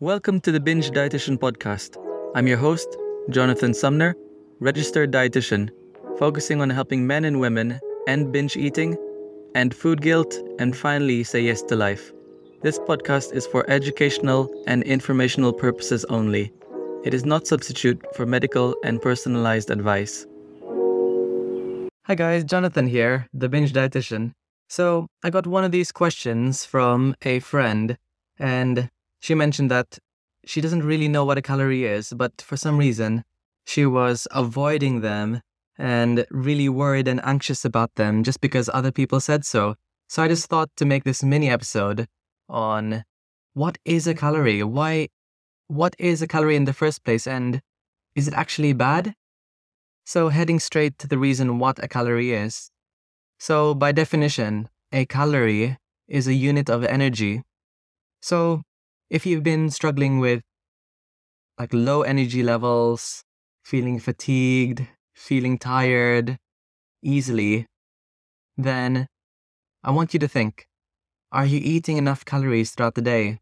Welcome to the Binge Dietitian Podcast. I'm your host, Jonathan Sumner, registered dietitian, focusing on helping men and women end binge eating, end food guilt, and finally say yes to life. This podcast is for educational and informational purposes only. It is not substitute for medical and personalized advice. Hi guys, Jonathan here, the binge dietitian. So, I got one of these questions from a friend and she mentioned that she doesn't really know what a calorie is, but for some reason, she was avoiding them and really worried and anxious about them just because other people said so. So I just thought to make this mini episode on what is a calorie? Why what is a calorie in the first place and is it actually bad? So heading straight to the reason what a calorie is. So by definition, a calorie is a unit of energy. So if you've been struggling with like low energy levels, feeling fatigued, feeling tired easily, then I want you to think are you eating enough calories throughout the day?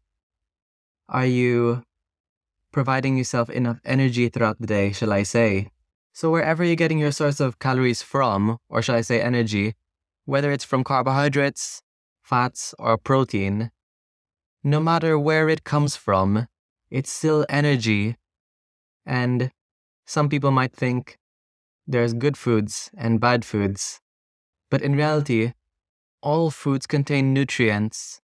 Are you providing yourself enough energy throughout the day, shall I say? So, wherever you're getting your source of calories from, or shall I say energy, whether it's from carbohydrates, fats, or protein, no matter where it comes from, it's still energy. And some people might think there's good foods and bad foods. But in reality, all foods contain nutrients.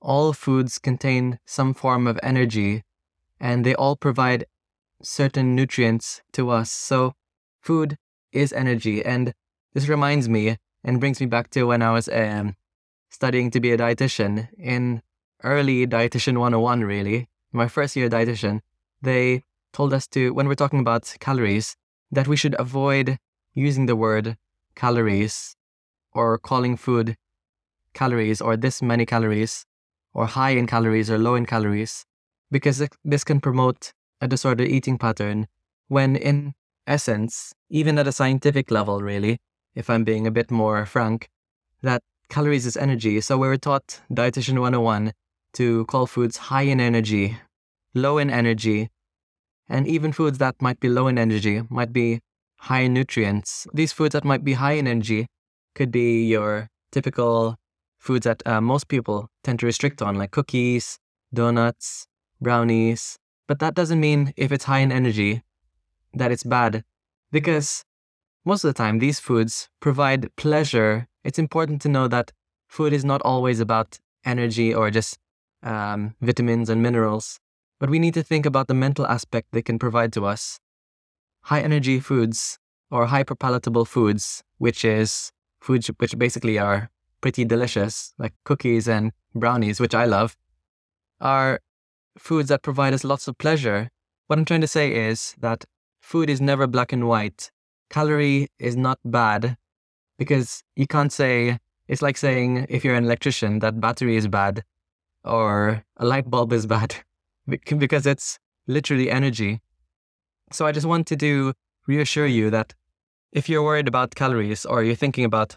All foods contain some form of energy, and they all provide certain nutrients to us. So, food is energy. And this reminds me and brings me back to when I was um, studying to be a dietitian in early dietitian 101 really. My first year dietitian they told us to when we're talking about calories that we should avoid using the word calories or calling food calories or this many calories or high in calories or low in calories because this can promote a disordered eating pattern when in essence even at a scientific level really if i'm being a bit more frank that calories is energy. So we were taught dietitian 101 to call foods high in energy, low in energy, and even foods that might be low in energy might be high in nutrients. These foods that might be high in energy could be your typical foods that uh, most people tend to restrict on, like cookies, donuts, brownies. But that doesn't mean if it's high in energy that it's bad, because most of the time these foods provide pleasure. It's important to know that food is not always about energy or just um, vitamins and minerals, but we need to think about the mental aspect they can provide to us. High energy foods or hyperpalatable foods, which is foods which basically are pretty delicious, like cookies and brownies, which I love, are foods that provide us lots of pleasure. What I'm trying to say is that food is never black and white. Calorie is not bad because you can't say, it's like saying if you're an electrician that battery is bad or a light bulb is bad because it's literally energy. So I just wanted to reassure you that if you're worried about calories or you're thinking about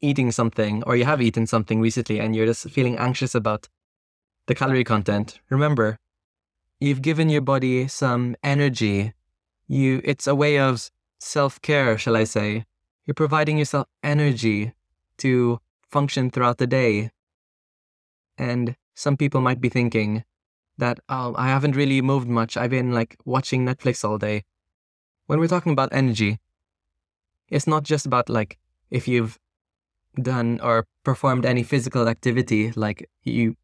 eating something or you have eaten something recently and you're just feeling anxious about the calorie content, remember, you've given your body some energy. You it's a way of self-care, shall I say. You're providing yourself energy to function throughout the day. And some people might be thinking that, oh, I haven't really moved much. I've been like watching Netflix all day. When we're talking about energy, it's not just about like if you've done or performed any physical activity, like you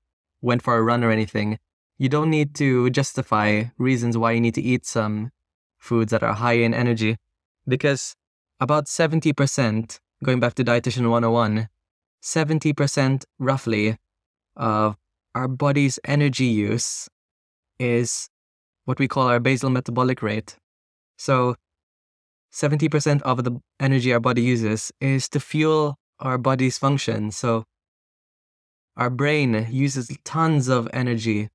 went for a run or anything. You don't need to justify reasons why you need to eat some foods that are high in energy because about 70%, going back to Dietitian 101, 70% roughly of our body's energy use is what we call our basal metabolic rate. So 70% of the energy our body uses is to fuel our body's function. So our brain uses tons of energy,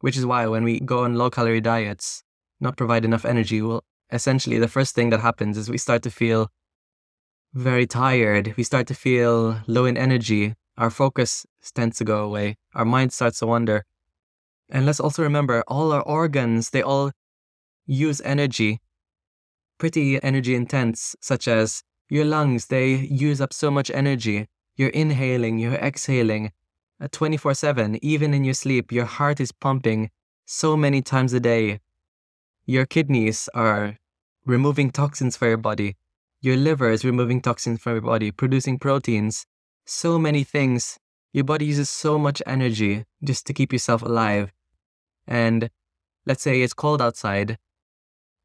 which is why when we go on low calorie diets, not provide enough energy, well, essentially the first thing that happens is we start to feel very tired. We start to feel low in energy our focus tends to go away. Our mind starts to wander. And let's also remember all our organs, they all use energy, pretty energy intense, such as your lungs, they use up so much energy. You're inhaling, you're exhaling uh, 24 7. Even in your sleep, your heart is pumping so many times a day. Your kidneys are removing toxins for your body. Your liver is removing toxins from your body, producing proteins. So many things. Your body uses so much energy just to keep yourself alive. And let's say it's cold outside,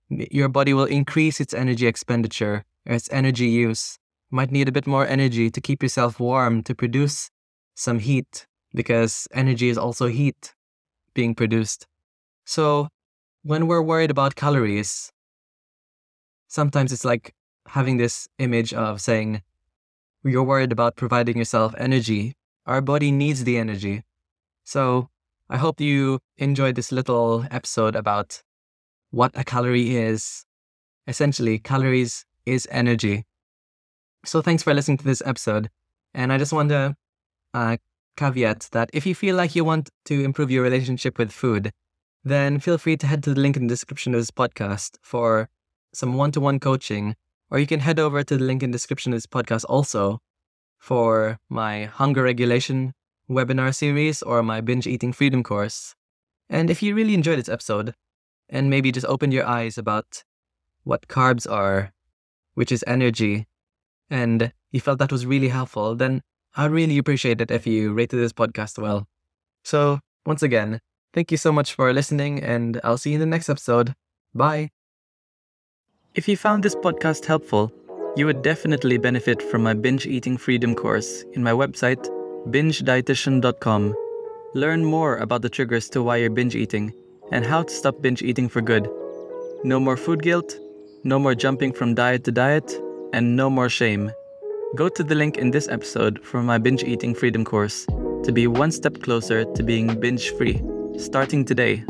your body will increase its energy expenditure its energy use. Might need a bit more energy to keep yourself warm, to produce some heat, because energy is also heat being produced. So, when we're worried about calories, sometimes it's like having this image of saying, you're worried about providing yourself energy. Our body needs the energy. So, I hope you enjoyed this little episode about what a calorie is. Essentially, calories is energy. So, thanks for listening to this episode. And I just want to uh, caveat that if you feel like you want to improve your relationship with food, then feel free to head to the link in the description of this podcast for some one to one coaching. Or you can head over to the link in the description of this podcast also for my hunger regulation webinar series or my binge eating freedom course. And if you really enjoyed this episode and maybe just opened your eyes about what carbs are, which is energy, and you felt that was really helpful, then I'd really appreciate it if you rated this podcast well. So, once again, thank you so much for listening, and I'll see you in the next episode. Bye. If you found this podcast helpful, you would definitely benefit from my binge eating freedom course in my website bingedietitian.com. Learn more about the triggers to why you're binge eating and how to stop binge eating for good. No more food guilt, no more jumping from diet to diet, and no more shame. Go to the link in this episode for my binge eating freedom course to be one step closer to being binge free, starting today.